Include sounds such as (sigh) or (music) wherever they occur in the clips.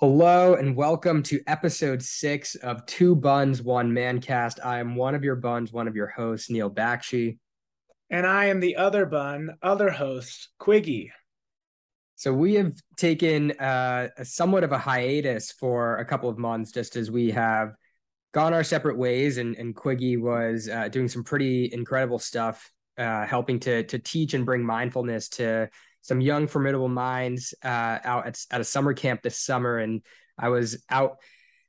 Hello and welcome to episode six of Two Buns, One Mancast. I am one of your buns, one of your hosts, Neal Bakshi. And I am the other bun, other host, Quiggy. So we have taken uh, a somewhat of a hiatus for a couple of months, just as we have gone our separate ways. And, and Quiggy was uh, doing some pretty incredible stuff, uh, helping to to teach and bring mindfulness to some young formidable minds uh, out at, at a summer camp this summer. And i was out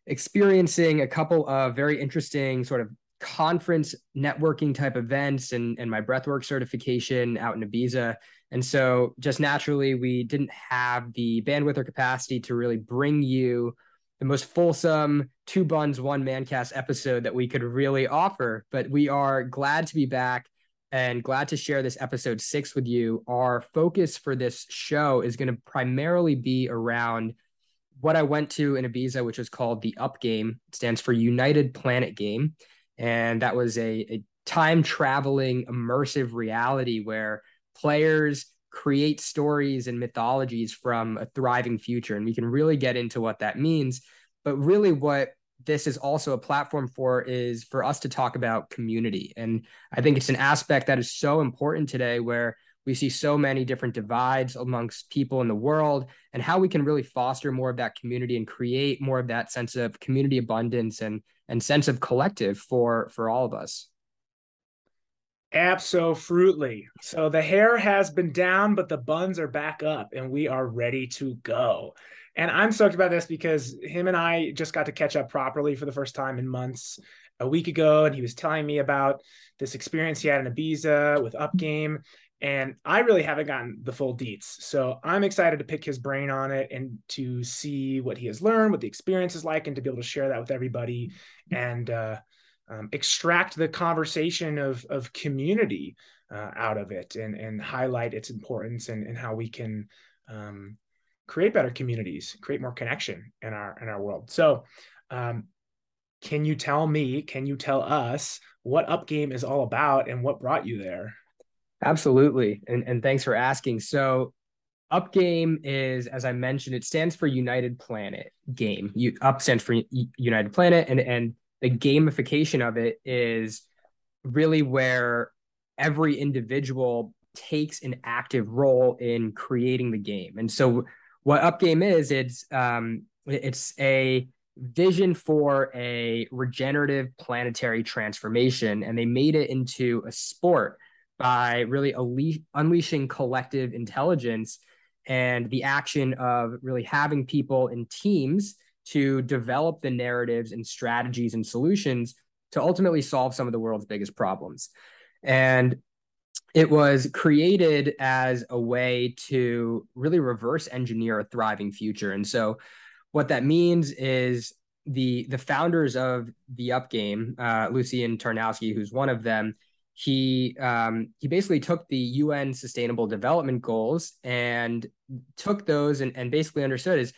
experiencing a couple of very interesting sort of conference networking type events and, and my breathwork certification out in ibiza. And so just naturally we didn't have the bandwidth or capacity to really bring you the most fulsome two buns one mancast episode that we could really offer. But we are glad to be back and glad to share this episode six with you. Our focus for this show is going to primarily be around what I went to in Ibiza, which was called the Up Game. It stands for United Planet Game. And that was a, a time traveling immersive reality where players create stories and mythologies from a thriving future. And we can really get into what that means. But really, what this is also a platform for is for us to talk about community. And I think it's an aspect that is so important today where we see so many different divides amongst people in the world and how we can really foster more of that community and create more of that sense of community abundance and and sense of collective for for all of us. Absolutely. So the hair has been down, but the buns are back up and we are ready to go. And I'm stoked about this because him and I just got to catch up properly for the first time in months a week ago. And he was telling me about this experience he had in Ibiza with Upgame. And I really haven't gotten the full deets. So I'm excited to pick his brain on it and to see what he has learned, what the experience is like, and to be able to share that with everybody and uh, um, extract the conversation of, of community uh, out of it and, and highlight its importance and, and how we can um, create better communities, create more connection in our in our world. So, um, can you tell me? Can you tell us what Upgame is all about and what brought you there? Absolutely, and and thanks for asking. So, Upgame is, as I mentioned, it stands for United Planet Game. You, Up stands for United Planet, and and the gamification of it is really where every individual takes an active role in creating the game. And so what Upgame is, it's um, it's a vision for a regenerative planetary transformation, and they made it into a sport by really unleashing collective intelligence and the action of really having people in teams to develop the narratives and strategies and solutions to ultimately solve some of the world's biggest problems. And it was created as a way to really reverse engineer a thriving future. And so, what that means is the the founders of the Up Game, uh, Lucian Tarnowski, who's one of them, he um, he basically took the UN Sustainable Development Goals and took those and, and basically understood is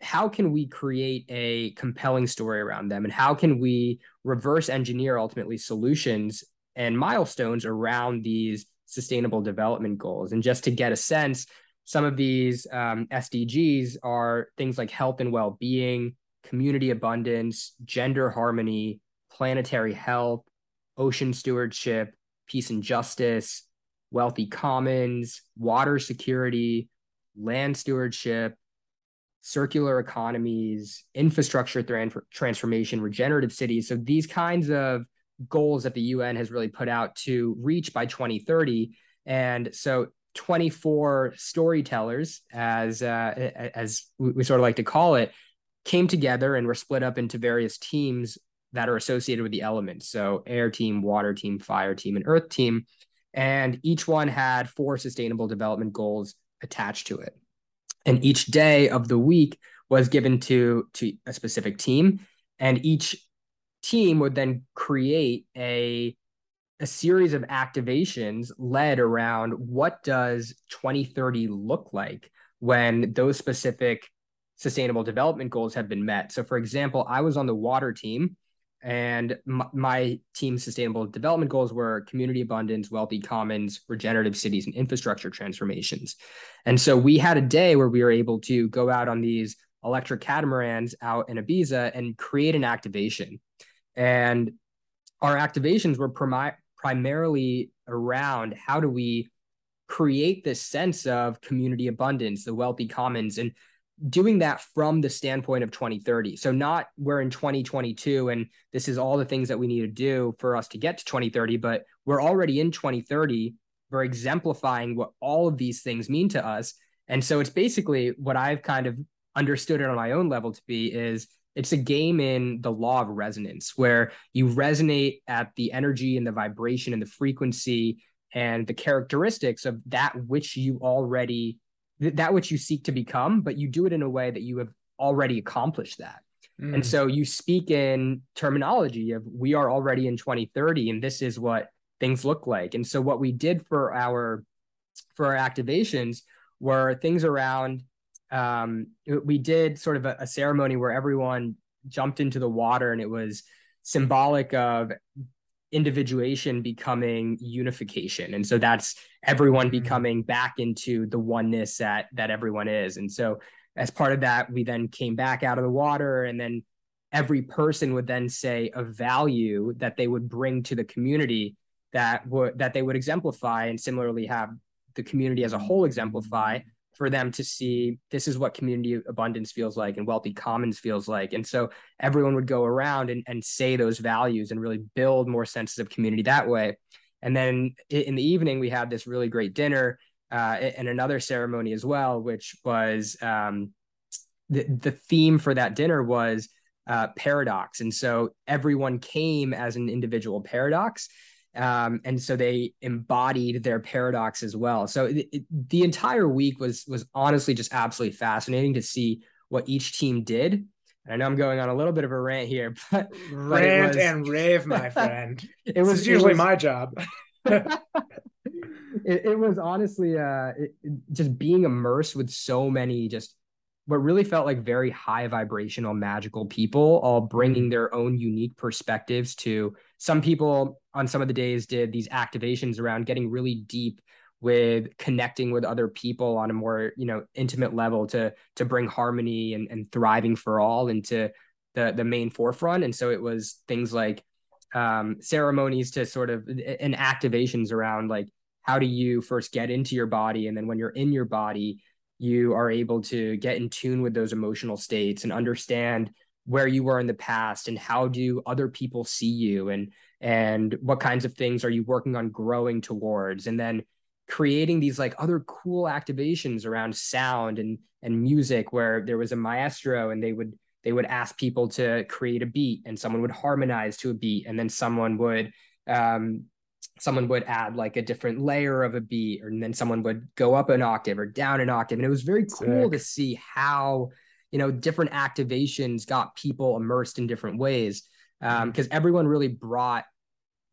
how can we create a compelling story around them and how can we reverse engineer ultimately solutions and milestones around these sustainable development goals. And just to get a sense, some of these um, SDGs are things like health and well being, community abundance, gender harmony, planetary health, ocean stewardship, peace and justice, wealthy commons, water security, land stewardship, circular economies, infrastructure transformation, regenerative cities. So these kinds of goals that the UN has really put out to reach by 2030. And so 24 storytellers, as uh, as we sort of like to call it, came together and were split up into various teams that are associated with the elements. So air team, water team, fire team, and earth team. And each one had four sustainable development goals attached to it. And each day of the week was given to, to a specific team. And each team would then create a a series of activations led around what does 2030 look like when those specific sustainable development goals have been met so for example i was on the water team and my, my team's sustainable development goals were community abundance wealthy commons regenerative cities and infrastructure transformations and so we had a day where we were able to go out on these electric catamarans out in Ibiza and create an activation. And our activations were primi- primarily around how do we create this sense of community abundance, the wealthy commons, and doing that from the standpoint of 2030. So not we're in 2022 and this is all the things that we need to do for us to get to 2030, but we're already in 2030. We're exemplifying what all of these things mean to us. And so it's basically what I've kind of understood it on my own level to be is it's a game in the law of resonance where you resonate at the energy and the vibration and the frequency and the characteristics of that which you already that which you seek to become but you do it in a way that you have already accomplished that mm. and so you speak in terminology of we are already in 2030 and this is what things look like and so what we did for our for our activations were things around um, we did sort of a, a ceremony where everyone jumped into the water and it was symbolic of individuation becoming unification. And so that's everyone mm-hmm. becoming back into the oneness that that everyone is. And so as part of that we then came back out of the water and then every person would then say a value that they would bring to the community that would that they would exemplify and similarly have the community as a whole exemplify for them to see this is what community abundance feels like and wealthy commons feels like. And so everyone would go around and, and say those values and really build more senses of community that way. And then in the evening, we had this really great dinner uh, and another ceremony as well, which was um, the, the theme for that dinner was uh, paradox. And so everyone came as an individual paradox um, and so they embodied their paradox as well. So it, it, the entire week was was honestly just absolutely fascinating to see what each team did. And I know I'm going on a little bit of a rant here, (laughs) but rant but was... and rave, my (laughs) friend. it was usually was... my job. (laughs) it, it, was honestly uh, just being immersed with so many just what really felt like very high vibrational magical people all bringing mm-hmm. their own unique perspectives to some people on some of the days did these activations around getting really deep with connecting with other people on a more you know intimate level to to bring harmony and, and thriving for all into the the main forefront. And so it was things like um, ceremonies to sort of and activations around like how do you first get into your body? And then when you're in your body you are able to get in tune with those emotional states and understand where you were in the past and how do other people see you and and what kinds of things are you working on growing towards and then creating these like other cool activations around sound and and music where there was a maestro and they would they would ask people to create a beat and someone would harmonize to a beat and then someone would um, someone would add like a different layer of a beat and then someone would go up an octave or down an octave and it was very cool Sick. to see how you know different activations got people immersed in different ways because um, mm-hmm. everyone really brought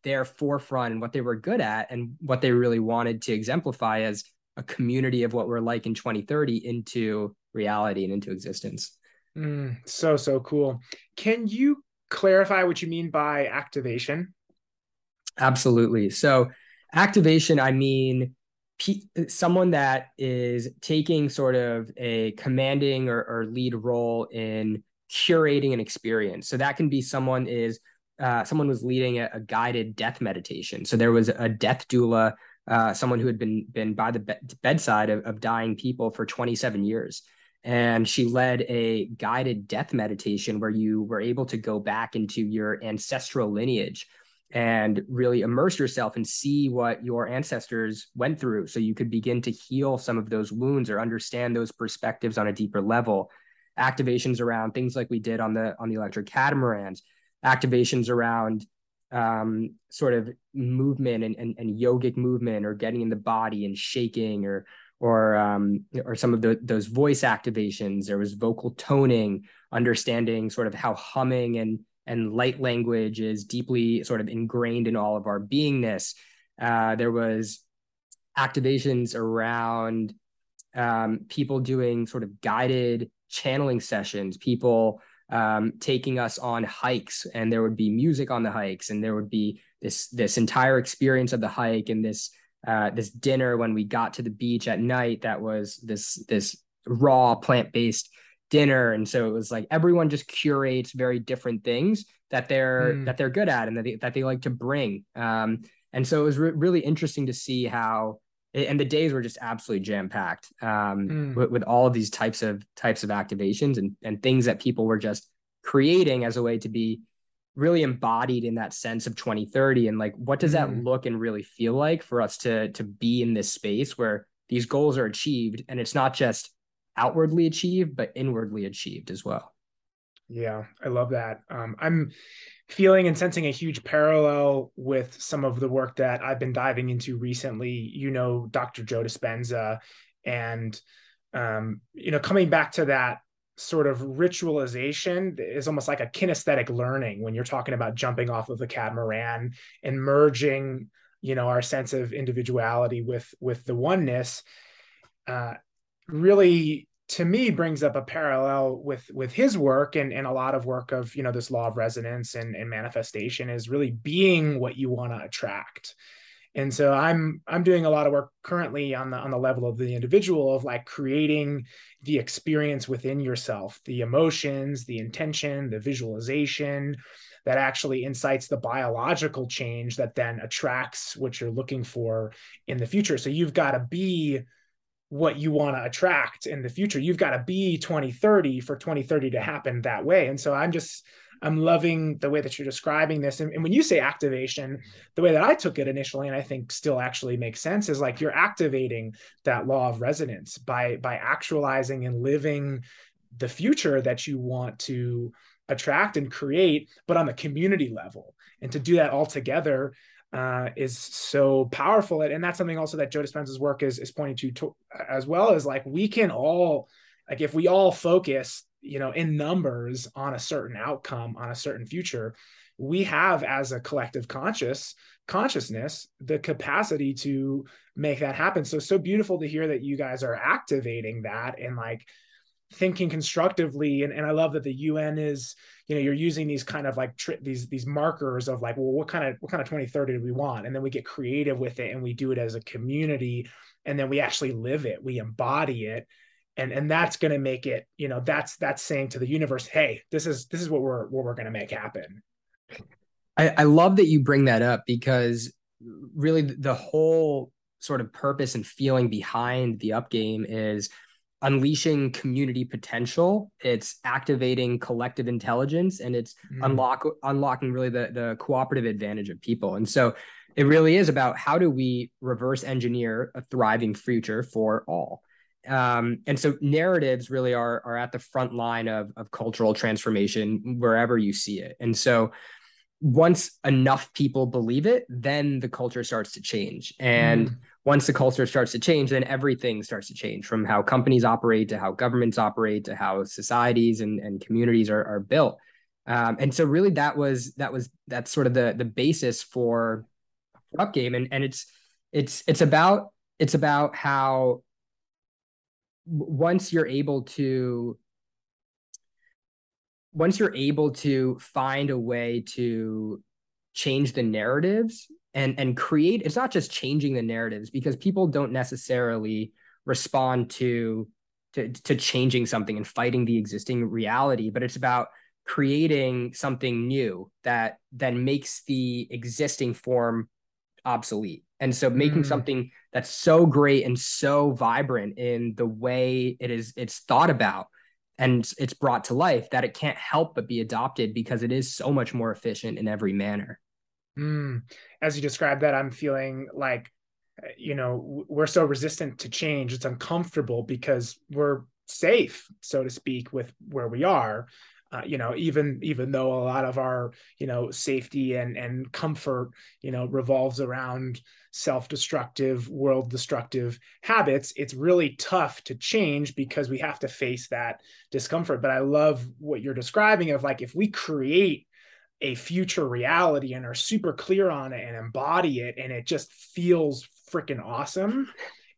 their forefront and what they were good at and what they really wanted to exemplify as a community of what we're like in 2030 into reality and into existence. Mm, so so cool. Can you clarify what you mean by activation? Absolutely. So activation, I mean someone that is taking sort of a commanding or, or lead role in curating an experience. So that can be someone is uh, someone was leading a, a, guided death meditation. So there was a death doula, uh, someone who had been been by the be- bedside of, of dying people for 27 years, and she led a guided death meditation where you were able to go back into your ancestral lineage and really immerse yourself and see what your ancestors went through so you could begin to heal some of those wounds or understand those perspectives on a deeper level activations around things like we did on the on the electric catamarans activations around um, sort of movement and, and, and yogic movement or getting in the body and shaking or or um, or some of the, those voice activations. There was vocal toning, understanding sort of how humming and and light language is deeply sort of ingrained in all of our beingness. Uh, there was activations around um, people doing sort of guided channeling sessions, people um, taking us on hikes and there would be music on the hikes and there would be this this entire experience of the hike and this uh, this dinner when we got to the beach at night that was this this raw plant-based dinner and so it was like everyone just curates very different things that they're mm. that they're good at and that they, that they like to bring um, and so it was re- really interesting to see how and the days were just absolutely jam packed um, mm. with, with, all of these types of types of activations and and things that people were just creating as a way to be really embodied in that sense of 2030 and like what does that mm. look and really feel like for us to to be in this space where these goals are achieved and it's not just outwardly achieved but inwardly achieved as well. Yeah i love that. Um, i'm feeling and sensing a huge parallel with some of the work that i've been diving into recently. You know dr joe dispenza and um, you know coming back to that sort of ritualization is almost like a kinesthetic learning when you're talking about jumping off of the catamaran and merging you know our sense of individuality with with the oneness. Uh, really to me brings up a parallel with with his work and, and a lot of work of you know this law of resonance and, and manifestation is really being what you want to attract. And so i'm i'm doing a lot of work currently on the on the level of the individual of like creating the experience within yourself the emotions the intention the visualization that actually incites the biological change that then attracts what you're looking for in the future. So you've got to be what you want to attract in the future you've got to be 2030 for 2030 to happen that way and so i'm just I'm loving the way that you're describing this. And, and, when you say activation, the way that I took it initially, and I think still actually makes sense, is like you're activating that law of resonance by by actualizing and living the future that you want to attract and create, but on the community level. And to do that all together uh, is so powerful. And that's something also that Joe Dispenza's work is is pointing to, to as well as like we can all like if we all focus you know in numbers on a certain outcome on a certain future we have as a collective conscious consciousness the capacity to make that happen so so beautiful to hear that you guys are activating that and like thinking constructively and, and i love that the un is you know you're using these kind of like tri- these these markers of like well what kind of what kind of 2030 do we want? And then we get creative with it and we do it as a community and then we actually live it we embody it. And and that's going to make it you know that's that's saying to the universe hey this is this is what we're what we're going to make happen. I, I love that you bring that up because really the whole sort of purpose and feeling behind the up game is unleashing community potential it's activating collective intelligence and it's mm. unlock unlocking really the the cooperative advantage of people and so it really is about how do we reverse engineer a thriving future for all um, and so narratives really are are at the front line of of cultural transformation wherever you see it. And so once enough people believe it, then the culture starts to change. And mm. Once the culture starts to change, then everything starts to change from how companies operate to how governments operate to how societies and, and communities are, are built. Um, and so really that was that was that's sort of the the basis for up game. And and it's it's it's about it's about how once you're able to once you're able to find a way to change the narratives and and create it's not just changing the narratives because people don't necessarily respond to to, to changing something and fighting the existing reality but it's about creating something new that then makes the existing form obsolete and so making mm. something that's so great and so vibrant in the way it is it's thought about and it's brought to life that it can't help but be adopted because it is so much more efficient in every manner. Mm. As you describe that, I'm feeling like you know we're so resistant to change it's uncomfortable because we're safe so to speak with where we are uh, you know even even though a lot of our you know safety and and comfort you know revolves around self-destructive world destructive habits it's really tough to change because we have to face that discomfort but i love what you're describing of like if we create a future reality and are super clear on it and embody it and it just feels freaking awesome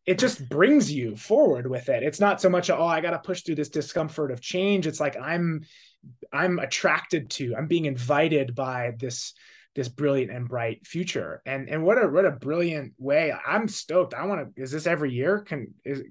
it just brings you forward with it it's not so much oh i got to push through this discomfort of change it's like i'm I'm attracted to. I'm being invited by this this brilliant and bright future. And and what a what a brilliant way. I'm stoked. I want to. Is this every year? Can is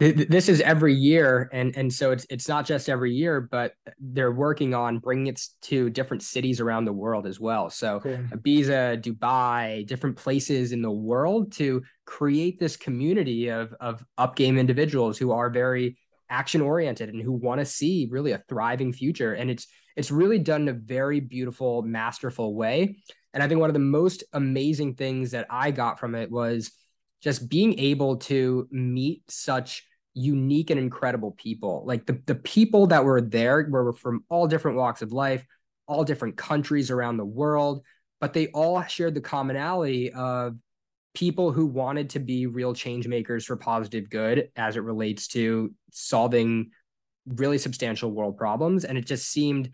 this is every year and and so it's it's not just every year but they're working on bringing it to different cities around the world as well. So cool. ibiza dubai different places in the world to create this community of of up game individuals who are very action oriented and who want to see really a thriving future. And it's it's really done in a very beautiful masterful way. And i think one of the most amazing things that i got from it was just being able to meet such unique and incredible people. Like the, the people that were there were from all different walks of life, all different countries around the world, but they all shared the commonality of people who wanted to be real change makers for positive good as it relates to solving really substantial world problems. And it just seemed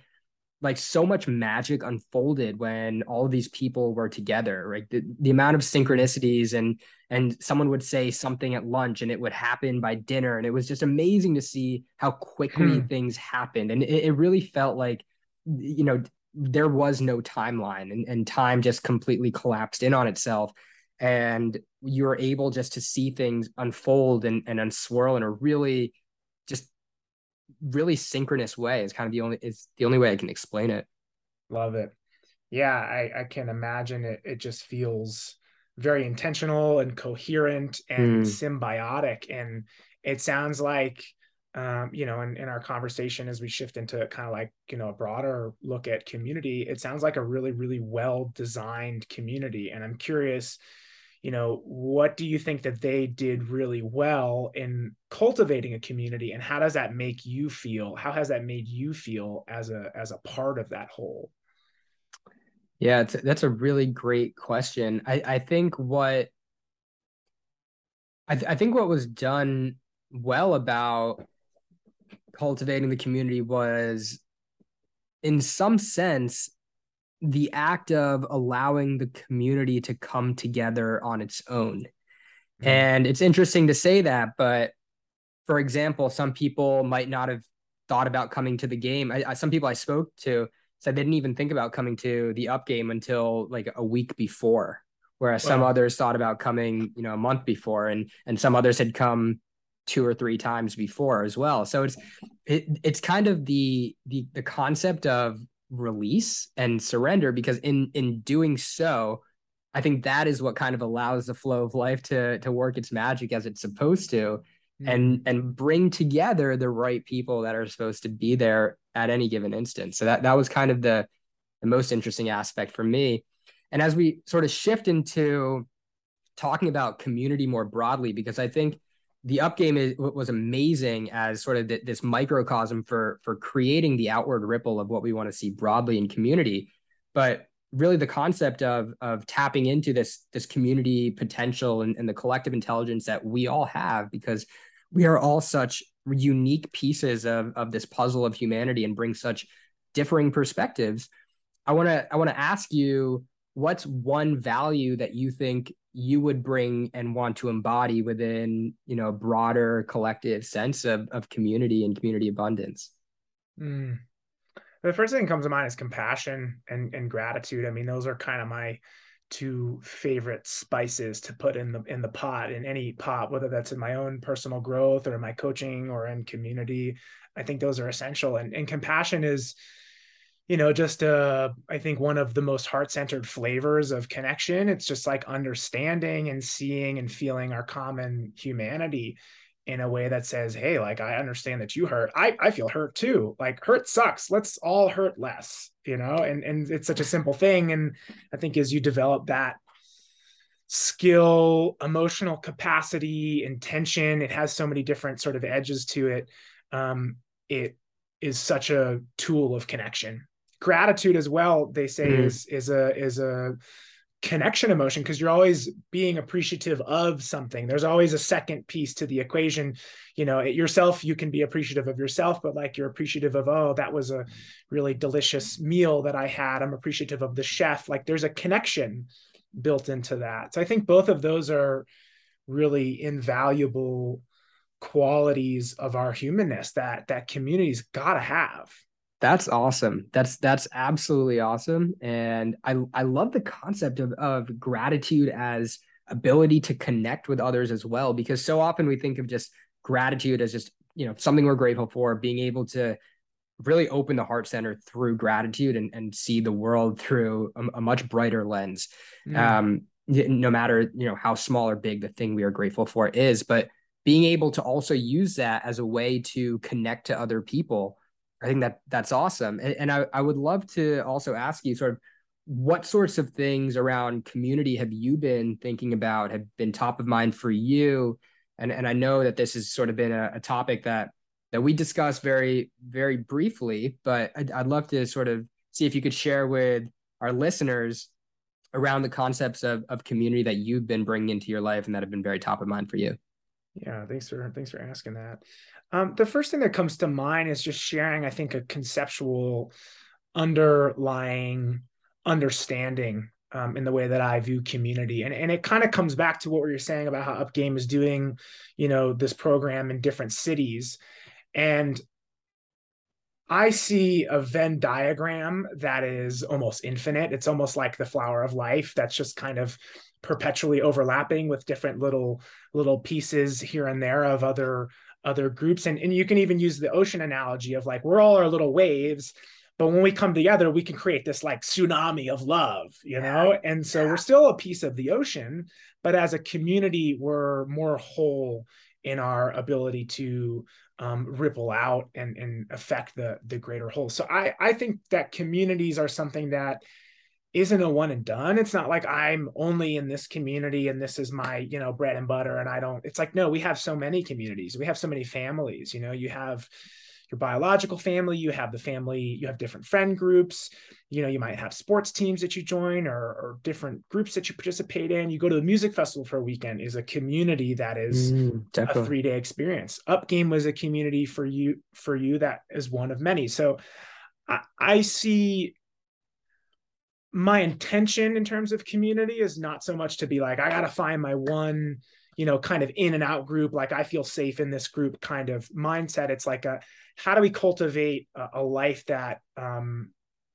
like so much magic unfolded when all of these people were together right? The, the amount of synchronicities and and someone would say something at lunch and it would happen by dinner. And it was just amazing to see how quickly hmm. things happened. And it, it really felt like you know there was no timeline and, and time just completely collapsed in on itself. And you were able just to see things unfold and, and unswirl in a really really synchronous way is kind of the only is the only way I can explain it. Love it. Yeah, I, I can imagine it. It just feels very intentional and coherent and mm. symbiotic. And it sounds like, um, you know, in, in our conversation as we shift into kind of like, you know, a broader look at community, it sounds like a really, really well designed community. And I'm curious, you know what do you think that they did really well in cultivating a community and how does that make you feel? How has that made you feel as a as a part of that whole? Yeah that's a really great question. I i think what I, th- I think what was done well about cultivating the community was in some sense the act of allowing the community to come together on its own. Mm-hmm. And it's interesting to say that, but for example, some people might not have thought about coming to the game. I, I, some people I spoke to said they didn't even think about coming to the up game until like a week before, whereas wow. some others thought about coming, you know, a month before, and and some others had come two or three times before as well. So it's it, it's kind of the the the concept of release and surrender because in in doing so i think that is what kind of allows the flow of life to to work its magic as it's supposed to mm-hmm. and and bring together the right people that are supposed to be there at any given instance so that that was kind of the the most interesting aspect for me and as we sort of shift into talking about community more broadly because i think the up game is, was amazing as sort of this microcosm for for creating the outward ripple of what we want to see broadly in community. But really the concept of of tapping into this this community potential and, and the collective intelligence that we all have because we are all such unique pieces of of this puzzle of humanity and bring such differing perspectives. I want to i want to ask you what's one value that you think you would bring and want to embody within you know a broader collective sense of, of community and community abundance? Mm. the first thing that comes to mind is compassion and, and gratitude. I mean those are kind of my two favorite spices to put in the in the pot in any pot whether that's in my own personal growth or in my coaching or in community. I think those are essential and, and compassion is you know just uh i think one of the most heart-centered flavors of connection. It's just like understanding and seeing and feeling our common humanity in a way that says hey like i understand that you hurt. I i feel hurt too. Like hurt sucks. Let's all hurt less you know? And and it's such a simple thing. And i think as you develop that skill emotional capacity intention it has so many different sort of edges to it um it is such a tool of connection gratitude as well they say mm. is is a is a connection emotion because you're always being appreciative of something. There's always a second piece to the equation. You know yourself you can be appreciative of yourself but like you're appreciative of oh that was a really delicious meal that i had. I'm appreciative of the chef. Like there's a connection built into that. So i think both of those are really invaluable qualities of our humanness that that community's got to have that's awesome. That's that's absolutely awesome. And I I love the concept of of gratitude as ability to connect with others as well because so often we think of just gratitude as just you know something we're grateful for being able to really open the heart center through gratitude and, and see the world through a, a much brighter lens mm. um, no matter you know how small or big the thing we are grateful for is but being able to also use that as a way to connect to other people i think that that's awesome. And, and I, I would love to also ask you sort of what sorts of things around community have you been thinking about have been top of mind for you? And and i know that this has sort of been a, a topic that that we discussed very very briefly but I'd, I'd love to sort of see if you could share with our listeners around the concepts of, of community that you've been bringing into your life and that have been very top of mind for you. Yeah thanks for thanks for asking that um, the first thing that comes to mind is just sharing i think a conceptual underlying understanding um, in the way that I view community. And, and it kind of comes back to what were saying about how Upgame is doing, you know, this program in different cities. And I see a Venn diagram that is almost infinite. It's almost like the flower of life that's just kind of perpetually overlapping with different little little pieces here and there of other other groups and, and you can even use the ocean analogy of like we're all our little waves but when we come together we can create this like tsunami of love you know and so yeah. we're still a piece of the ocean but as a community we're more whole in our ability to um, ripple out and, and affect the the greater whole. So I I think that communities are something that isn't a one and done. It's not like I'm only in this community and this is my, you know, bread and butter and I don't it's like no, we have so many communities. We have so many families, you know, you have your biological family, you have the family, you have different friend groups, you know, you might have sports teams that you join or, or different groups that you participate in. You go to the music festival for a weekend is a community that is mm, a three day experience. Up game was a community for you, for you that is one of many. So I, I see my intention in terms of community is not so much to be like, I got to find my one, you know, kind of in and out group, like I feel safe in this group kind of mindset. It's like a, how do we cultivate a, a life that um,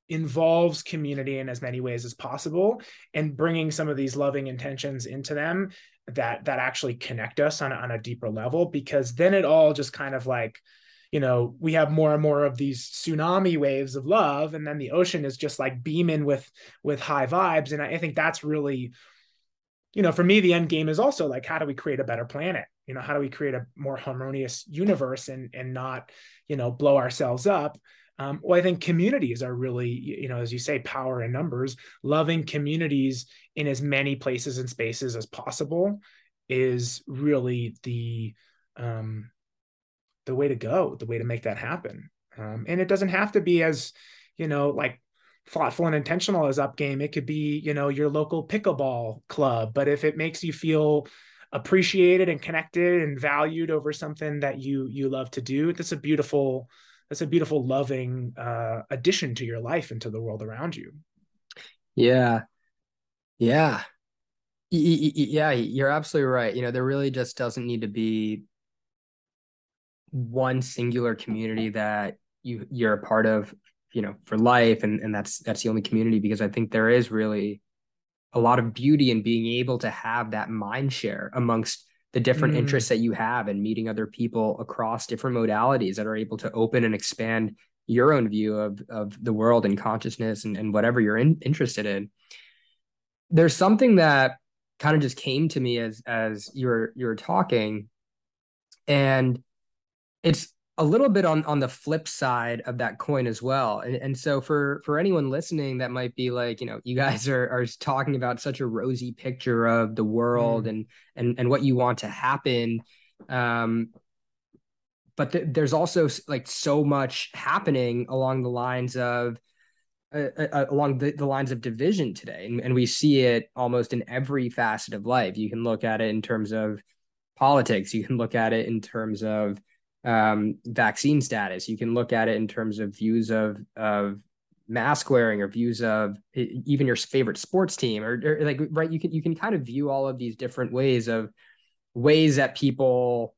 involves community in as many ways as possible and bringing some of these loving intentions into them that that actually connect us on, on a deeper level because then it all just kind of like you know we have more and more of these tsunami waves of love and then the ocean is just like beaming with with high vibes. And I, I think that's really you know for me the end game is also like how do we create a better planet? You know how do we create a more harmonious universe and and not you know blow ourselves up? Um, well i think communities are really you know as you say power in numbers. Loving communities in as many places and spaces as possible is really the um, the way to go the way to make that happen. Um, and it doesn't have to be as you know like thoughtful and intentional as up game it could be you know your local pickleball club. But if it makes you feel appreciated and connected and valued over something that you you love to do that's a beautiful that's a beautiful loving uh addition to your life and to the world around you. Yeah. Yeah. Yeah you're absolutely right. You know there really just doesn't need to be one singular community that you you're a part of you know for life and and that's that's the only community because i think there is really a lot of beauty in being able to have that mind share amongst the different mm. interests that you have and meeting other people across different modalities that are able to open and expand your own view of, of the world and consciousness and, and whatever you're in, interested in. There's something that kind of just came to me as as you're you're talking and it's a little bit on on the flip side of that coin as well. And, and so for for anyone listening that might be like you know you guys are are talking about such a rosy picture of the world mm. and and and what you want to happen um but th- there's also like so much happening along the lines of uh, uh, uh, along the, the lines of division today. And, and we see it almost in every facet of life. You can look at it in terms of politics. You can look at it in terms of um, vaccine status. You can look at it in terms of views of of mask wearing or views of even your favorite sports team or, or, like right you can you can kind of view all of these different ways of ways that people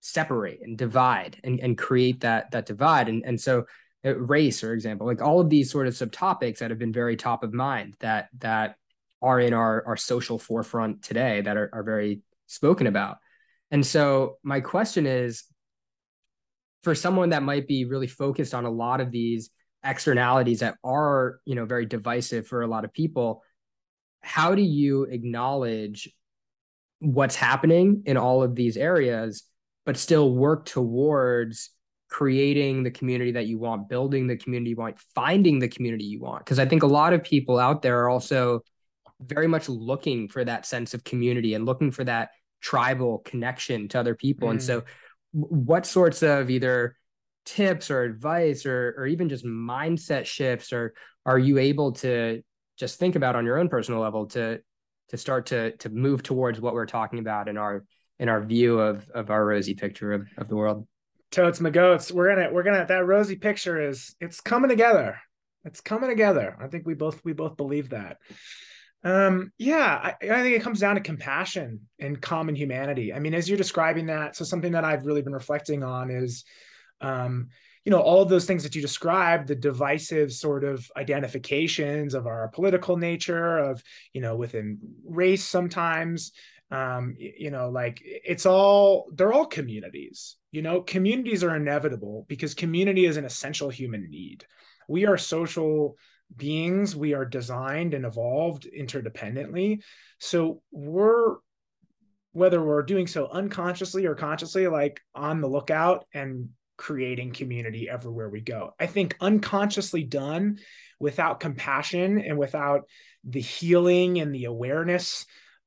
separate and divide and, and create that that divide and and so uh, race for example like all of these sort of subtopics that have been very top of mind that that are in our our social forefront today that are, are very spoken about And so my question is for someone that might be really focused on a lot of these externalities that are, you know, very divisive for a lot of people, how do you acknowledge what's happening in all of these areas but still work towards creating the community that you want, building the community you want, finding the community you want. Because I think a lot of people out there are also very much looking for that sense of community and looking for that tribal connection to other people. Mm. And so. What sorts of either tips or advice or, or even just mindset shifts or are you able to just think about on your own personal level to to start to to move towards what we're talking about in our in our view of of our rosy picture of, of the world. Totes my goats. We're gonna we're gonna that rosy picture is it's coming together. It's coming together. I think we both we both believe that. Um, yeah, I, I think it comes down to compassion and common humanity. I mean, as you're describing that, so something that I've really been reflecting on is um, you know all of those things that you described the divisive sort of identifications of our political nature of you know within race sometimes. Um, you know like it's all they're all communities you know? Communities are inevitable because community is an essential human need. We are social beings we are designed and evolved interdependently so we're whether we're doing so unconsciously or consciously like on the lookout and creating community everywhere we go i think unconsciously done without compassion and without the healing and the awareness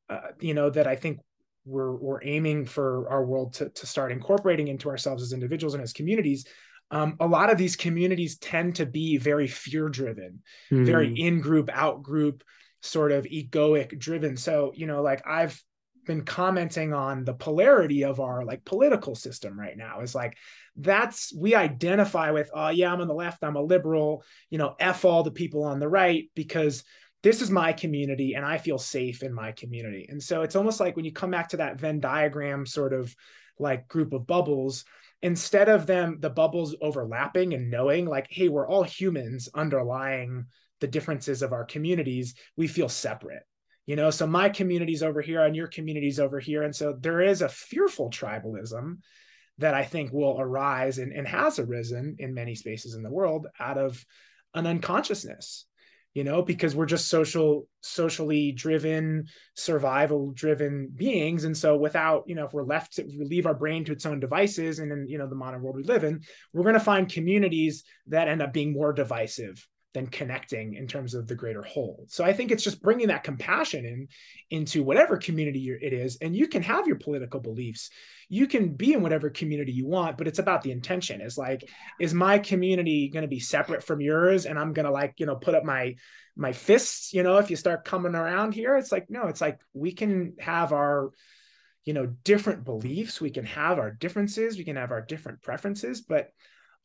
uh, you know that I think we're we're aiming for our world to to start incorporating into ourselves as individuals and as communities. Um, a lot of these communities tend to be very fear driven, mm. very in group, out group, sort of egoic driven. So you know, like I've been commenting on the polarity of our like political system right now is like that's we identify with oh yeah i'm on the left i'm a liberal you know f all the people on the right because this is my community and I feel safe in my community. And so it's almost like when you come back to that Venn diagram sort of like group of bubbles, instead of them, the bubbles overlapping and knowing like, hey, we're all humans underlying the differences of our communities, we feel separate. You know, so my community's over here and your community's over here. And so there is a fearful tribalism that I think will arise and, and has arisen in many spaces in the world out of an unconsciousness you know because we're just social socially driven survival driven beings. And so without you know if we're left to we leave our brain to its own devices and in you know the modern world we live in we're going to find communities that end up being more divisive than connecting in terms of the greater whole. So I think it's just bringing that compassion in into whatever community it is, and you can have your political beliefs. You can be in whatever community you want, but it's about the intention. Is like, is my community going to be separate from yours, and I'm going to like you know put up my my fists? You know, if you start coming around here, it's like no, it's like we can have our you know different beliefs we can have our differences we can have our different preferences but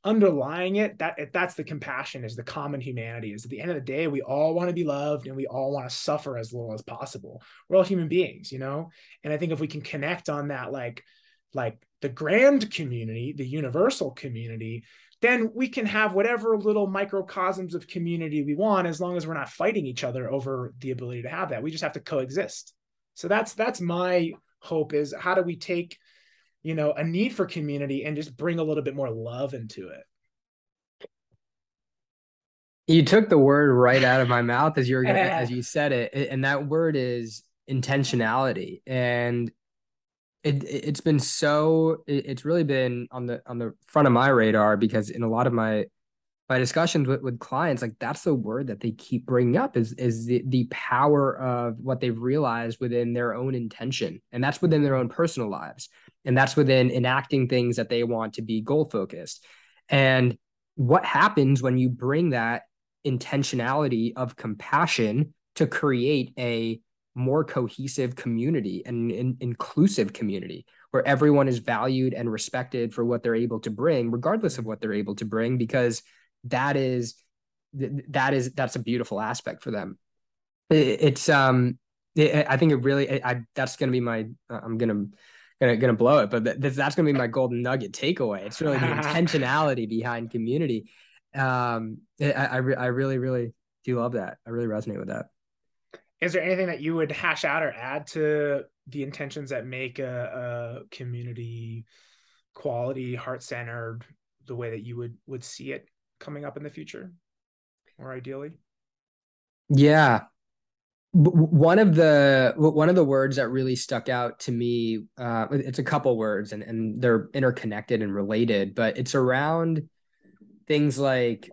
underlying it that that's the compassion is the common humanity is at the end of the day we all want to be loved and we all want to suffer as little as possible. We're all human beings you know? And i think if we can connect on that like like the grand community the universal community then we can have whatever little microcosms of community we want as long as we're not fighting each other over the ability to have that. We just have to coexist. So that's that's my hope is how do we take you know a need for community and just bring a little bit more love into it. You took the word right out of my mouth as you were (laughs) as you said it and that word is intentionality. And it it's been so it's really been on the on the front of my radar because in a lot of my my discussions with, with clients like that's the word that they keep bringing up is is the, the power of what they've realized within their own intention. And that's within their own personal lives and that's within enacting things that they want to be goal focused. And what happens when you bring that intentionality of compassion to create a more cohesive community and an inclusive community where everyone is valued and respected for what they're able to bring regardless of what they're able to bring because that is that is that's a beautiful aspect for them. It's um i think it really i that's gonna be my i'm gonna gonna gonna blow it but that's, that's gonna be my golden nugget takeaway. It's really the (laughs) intentionality behind community. Um i I, re- I really really do love that. I really resonate with that. Is there anything that you would hash out or add to the intentions that make a, a community quality, heart centered, the way that you would would see it coming up in the future, or ideally? Yeah, one of the one of the words that really stuck out to me uh, it's a couple words and, and they're interconnected and related but it's around things like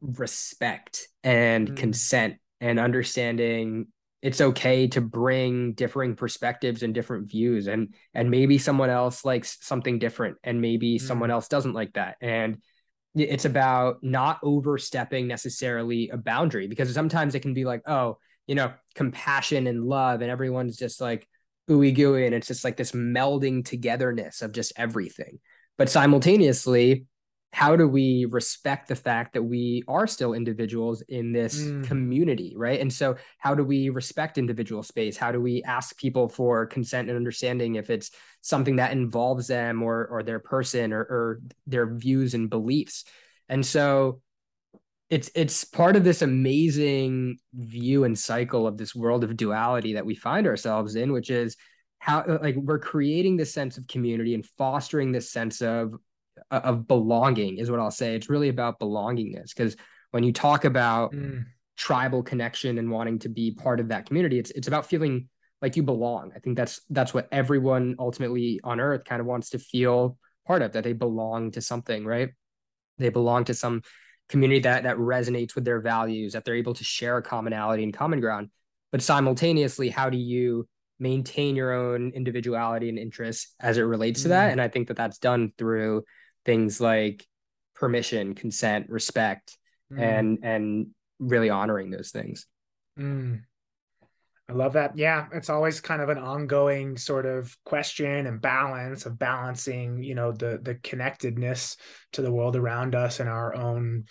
respect and mm. consent and understanding it's okay to bring differing perspectives and different views and and maybe someone else likes something different and maybe mm. someone else doesn't like that and it's about not overstepping necessarily a boundary because sometimes it can be like oh you know compassion and love and everyone's just like ooey gooey and it's just like this melding togetherness of just everything. But simultaneously how do we respect the fact that we are still individuals in this mm. community right? And so how do we respect individual space? How do we ask people for consent and understanding if it's something that involves them or or their person or, or their views and beliefs? And so it's it's part of this amazing view and cycle of this world of duality that we find ourselves in which is how like we're creating this sense of community and fostering this sense of of belonging is what I'll say. It's really about belongingness because when you talk about mm. tribal connection and wanting to be part of that community, it's it's about feeling like you belong. I think that's that's what everyone ultimately on earth kind of wants to feel part of that they belong to something, right? They belong to some community that that resonates with their values, that they're able to share a commonality and common ground. But simultaneously, how do you maintain your own individuality and interests as it relates to that? Mm. And I think that that's done through things like permission, consent, respect, mm. and and really honoring those things. Mm. I love that. Yeah, it's always kind of an ongoing sort of question and balance of balancing, you know, the the connectedness to the world around us and our own,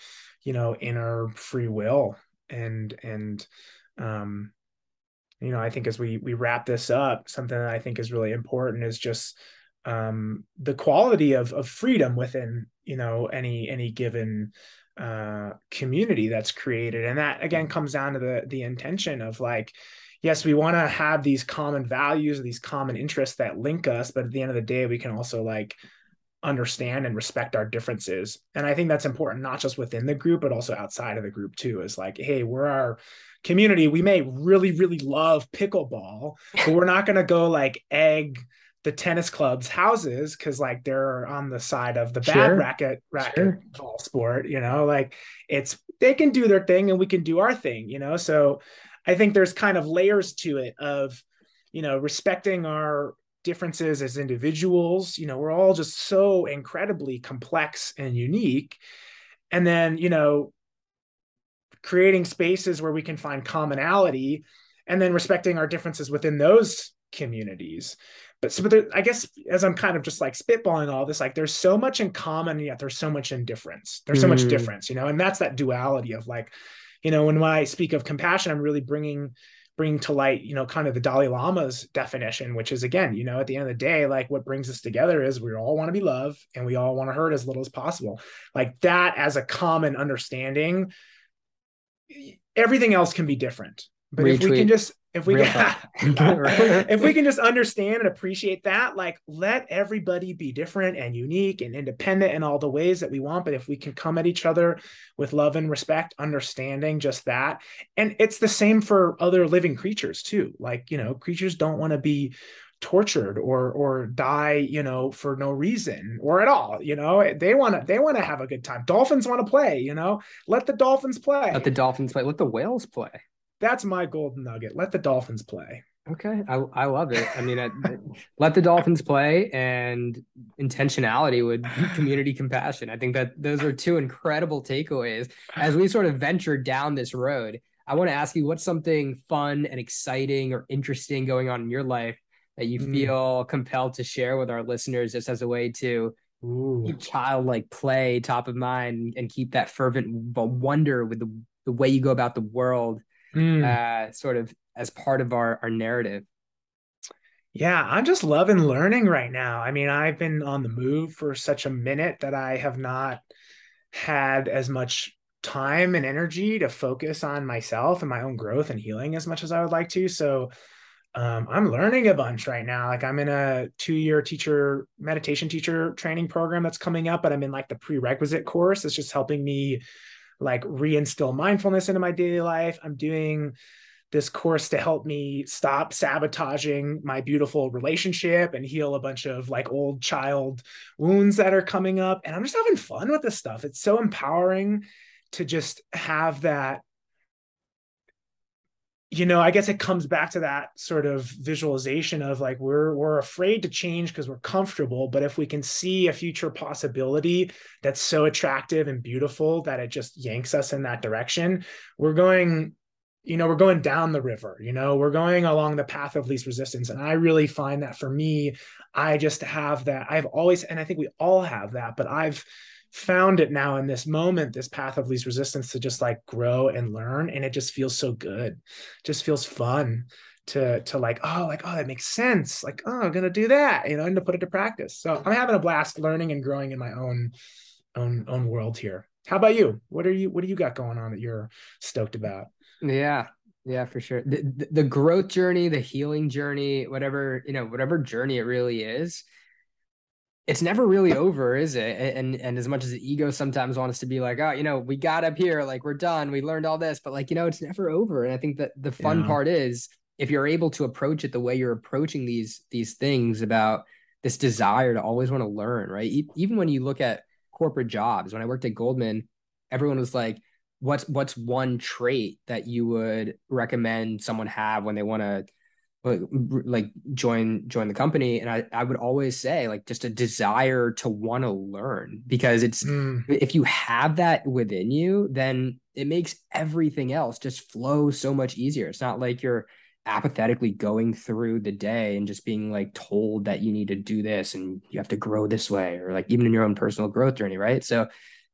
you know, inner free will. And and um, you know, I think as we we wrap this up, something that I think is really important is just um, the quality of of freedom within you know any any given uh, community that's created, and that again comes down to the the intention of like yes, we want to have these common values, these common interests that link us, but at the end of the day, we can also like understand and respect our differences. And I think that's important, not just within the group, but also outside of the group too. Is like, hey, we're our community. We may really, really love pickleball, but we're not going to go like egg the tennis club's houses because like they're on the side of the bad sure. racket racket sure. ball sport you know like it's they can do their thing and we can do our thing you know so i think there's kind of layers to it of you know respecting our differences as individuals. You know we're all just so incredibly complex and unique. And then you know creating spaces where we can find commonality and then respecting our differences within those communities. But so but there, i guess as i'm kind of just like spitballing all this like there's so much in common yet there's so much in difference. There's so mm. much difference you know and that's that duality of like you know when i speak of compassion i'm really bringing bringing to light you know kind of the dalai lama's definition which is again you know at the end of the day like what brings us together is we all want to be loved and we all want to hurt as little as possible like that as a common understanding everything else can be different but Retweet. if we can just if we can, (laughs) (laughs) if we can just understand and appreciate that like let everybody be different and unique and independent in all the ways that we want. But if we can come at each other with love and respect understanding just that and it's the same for other living creatures too. Like you know creatures don't want to be tortured or or die you know for no reason or at all you know? They want to they want to have a good time. Dolphins want to play you know? Let the dolphins play. Let the dolphins play. Let the whales play that's my golden nugget. Let the Dolphins play. Okay, I, I love it. I mean, I, (laughs) let the Dolphins play and intentionality with (laughs) community compassion. I think that those are two incredible takeaways as we sort of venture down this road. I want to ask you what's something fun and exciting or interesting going on in your life that you mm. feel compelled to share with our listeners just as a way to Ooh. keep childlike play top of mind and keep that fervent wonder with the, the way you go about the world mm. uh, sort of as part of our our narrative. Yeah, I'm just loving learning right now. I mean, I've been on the move for such a minute that I have not had as much time and energy to focus on myself and my own growth and healing as much as I would like to. So um, I'm learning a bunch right now. Like I'm in a two-year teacher meditation teacher training program that's coming up, but I'm in like the prerequisite course. It's just helping me like reinstill mindfulness into my daily life. I'm doing this course to help me stop sabotaging my beautiful relationship and heal a bunch of like old child wounds that are coming up. And I'm just having fun with this stuff. It's so empowering to just have that you know i guess it comes back to that sort of visualization of like we're we're afraid to change because we're comfortable but if we can see a future possibility that's so attractive and beautiful that it just yanks us in that direction we're going you know we're going down the river you know we're going along the path of least resistance. And i really find that for me i just have that i've always and i think we all have that but i've found it now in this moment, this path of least resistance to just like grow and learn. And it just feels so good. Just feels fun to to like, oh, like, oh, that makes sense. Like, oh, I'm gonna do that, you know, and to put it to practice. So I'm having a blast learning and growing in my own own own world here. How about you? What are you what do you got going on that you're stoked about? Yeah. Yeah, for sure. The, the, the growth journey, the healing journey, whatever, you know, whatever journey it really is it's never really over, is it? And and as much as the ego sometimes wants to be like, oh, you know, we got up here, like we're done, we learned all this, but like you know, it's never over. And I think that the fun yeah. part is if you're able to approach it the way you're approaching these these things about this desire to always want to learn, right? even when you look at corporate jobs, when I worked at Goldman, everyone was like, what's what's one trait that you would recommend someone have when they want to like join join the company and I, I would always say like just a desire to want to learn because it's mm. if you have that within you then it makes everything else just flow so much easier it's not like you're apathetically going through the day and just being like told that you need to do this and you have to grow this way or like even in your own personal growth journey right so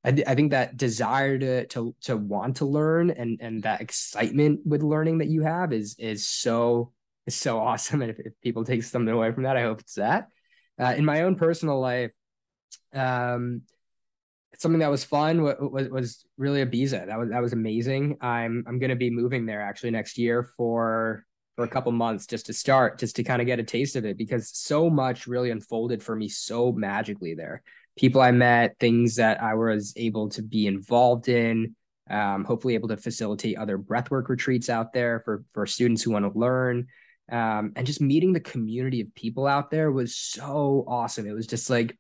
I, th- I think that desire to to to want to learn and and that excitement with learning that you have is is so is so awesome. (laughs) And if, if people take something away from that, I hope it's that. Uh, in my own personal life, um, something that was fun was was really Ibiza. That was that was amazing. I'm I'm going to be moving there actually next year for for a couple months just to start, just to kind of get a taste of it because so much really unfolded for me so magically there. People I met, things that I was able to be involved in, um, hopefully able to facilitate other breathwork retreats out there for for students who want to learn um, and just meeting the community of people out there was so awesome. It was just like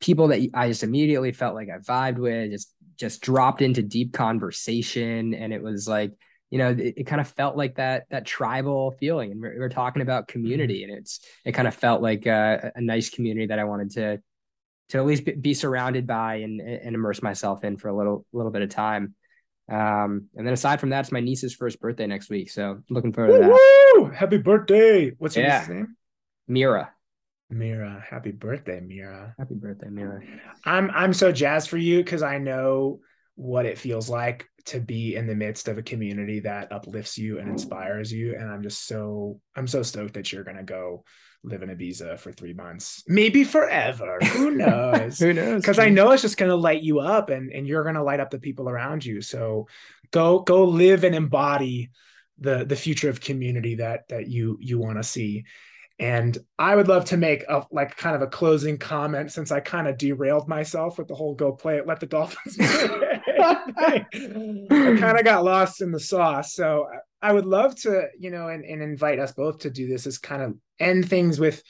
people that I just immediately felt like I vibed with, just just dropped into deep conversation, and it was like you know it, it kind of felt like that that tribal feeling, and we're, we're talking about community, mm-hmm. and it's it kind of felt like a, a nice community that I wanted to to at least be surrounded by and and immerse myself in for a little little bit of time. Um, and then aside from that, it's my niece's first birthday next week. So looking forward Woo-hoo! to that. Happy birthday. What's your yeah. niece's name? Mira. Mira. Happy birthday, Mira. Happy birthday, Mira. I'm I'm so jazzed for you because I know what it feels like to be in the midst of a community that uplifts you and inspires you. And I'm just so I'm so stoked that you're gonna go live in Ibiza for three months, maybe forever. Who (laughs) knows? Who knows? Because I know it's just going to light you up, and and you're going to light up the people around you. So go go live and embody the the future of community that that you you want to see. And I would love to make a like kind of a closing comment since I kind of derailed myself with the whole go play it, let the Dolphins. (laughs) I kind of got lost in the sauce. So I would love to, you know, and, and invite us both to do this as kind of end things with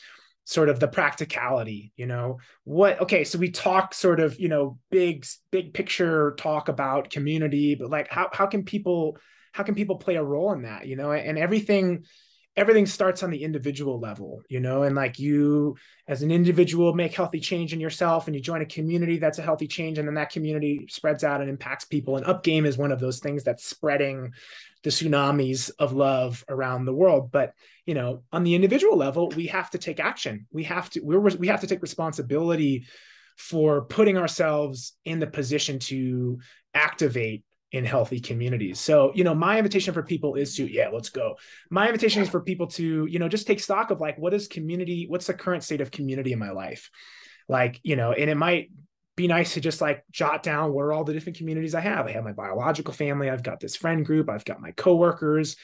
sort of the practicality, you know, what, okay, so we talk sort of, you know, big, big picture talk about community, but like, how, how can people, how can people play a role in that, you know, and everything, everything starts on the individual level, you know, and like you as an individual make healthy change in yourself and you join a community that's a healthy change and then that community spreads out and impacts people. And Up Game is one of those things that's spreading the tsunamis of love around the world. But, you know, on the individual level, we have to take action. We have to, we're, we have to take responsibility for putting ourselves in the position to activate in healthy communities. So, you know, my invitation for people is to, yeah, let's go. My invitation is for people to, you know, just take stock of like, what is community? What's the current state of community in my life? Like, you know, and it might be nice to just like jot down what are all the different communities I have. I have my biological family. I've got this friend group. I've got my coworkers.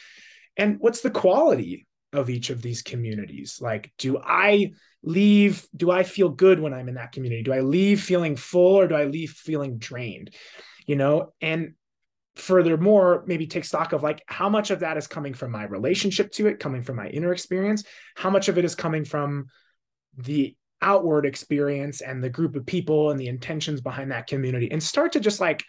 And what's the quality of each of these communities like do i leave do i feel good when i'm in that community do i leave feeling full or do i leave feeling drained you know and furthermore maybe take stock of like how much of that is coming from my relationship to it coming from my inner experience? How much of it is coming from the outward experience and the group of people and the intentions behind that community? And start to just like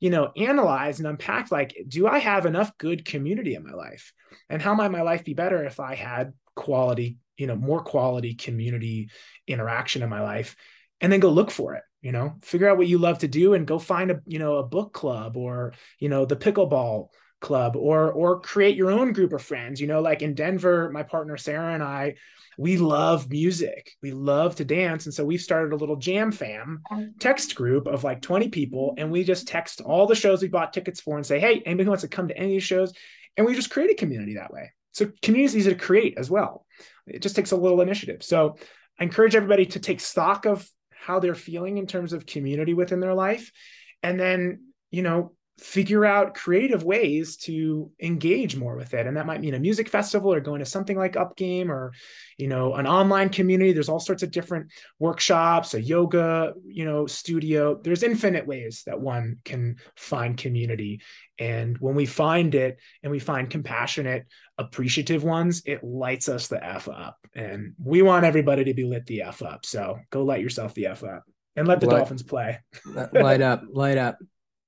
you know analyze and unpack like do i have enough good community in my life? And how might my life be better if i had quality you know more quality community interaction in my life? And then go look for it you know figure out what you love to do and go find a you know a book club or you know the pickleball club or or create your own group of friends. You know like in denver my partner sarah and i we love music. We love to dance. And so we've started a little jam fam text group of like 20 people. And we just text all the shows we bought tickets for and say hey anybody who wants to come to any of these shows? And we just create a community that way. So community is easy to create as well. It just takes a little initiative. So i encourage everybody to take stock of how they're feeling in terms of community within their life. And then you know figure out creative ways to engage more with it. And that might mean a music festival or going to something like upgame or you know an online community. There's all sorts of different workshops a yoga you know studio. There's infinite ways that one can find community. And when we find it and we find compassionate appreciative ones it lights us the f up. And we want everybody to be lit the f up. So go light yourself the f up and let the light, dolphins play. (laughs) Light up light up.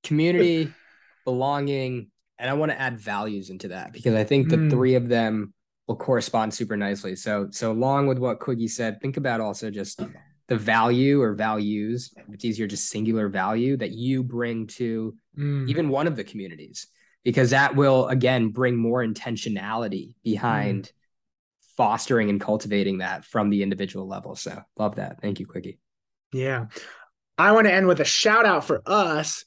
Community (laughs) belonging, and I want to add values into that because I think the mm. three of them will correspond super nicely. So, so along with what Quiggy said, think about also just the value or values. It's easier, just singular value that you bring to mm. even one of the communities, because that will again bring more intentionality behind mm. fostering and cultivating that from the individual level. So, love that. Thank you, Quiggy. Yeah. I want to end with a shout out for us.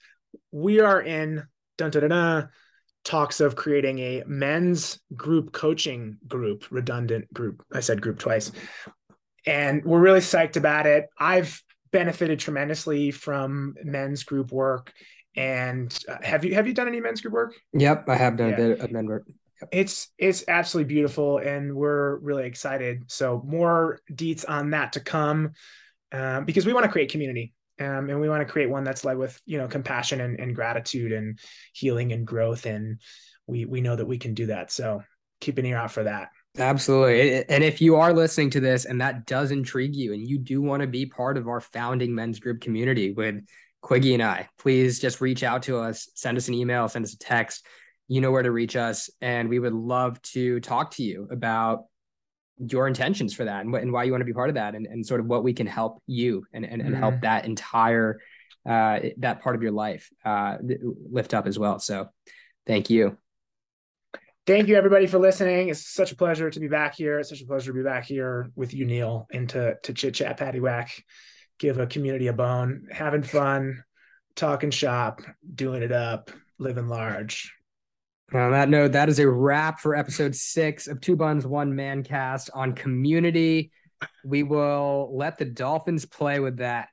We are in dun, dun, dun, talks of creating a men's group coaching group, redundant group. I said group twice. And we're really psyched about it. I've benefited tremendously from men's group work. And uh, have you have you done any men's group work? Yep, I have done yeah. a bit of men's work. Yep. It's it's absolutely beautiful, and we're really excited. So more deets on that to come, um, because we want to create community um, and we want to create one that's led with you know compassion and, and gratitude and healing and growth and we we know that we can do that. So keep an ear out for that. Absolutely. And if you are listening to this and that does intrigue you and you do want to be part of our founding men's group community with quiggy and i please just reach out to us send us an email send us a text. You know where to reach us and we would love to talk to you about your intentions for that and, and why you want to be part of that and, and sort of what we can help you and, and, and help that entire uh, that part of your life uh, lift up as well. So thank you. Thank you everybody for listening. It's such a pleasure to be back here. It's such a pleasure to be back here with you Neal and to to chit chat patty whack give a community a bone having fun talking shop doing it up living large on that note, that is a wrap for episode six of Two Buns, One Mancast on community. We will let the Dolphins play with that.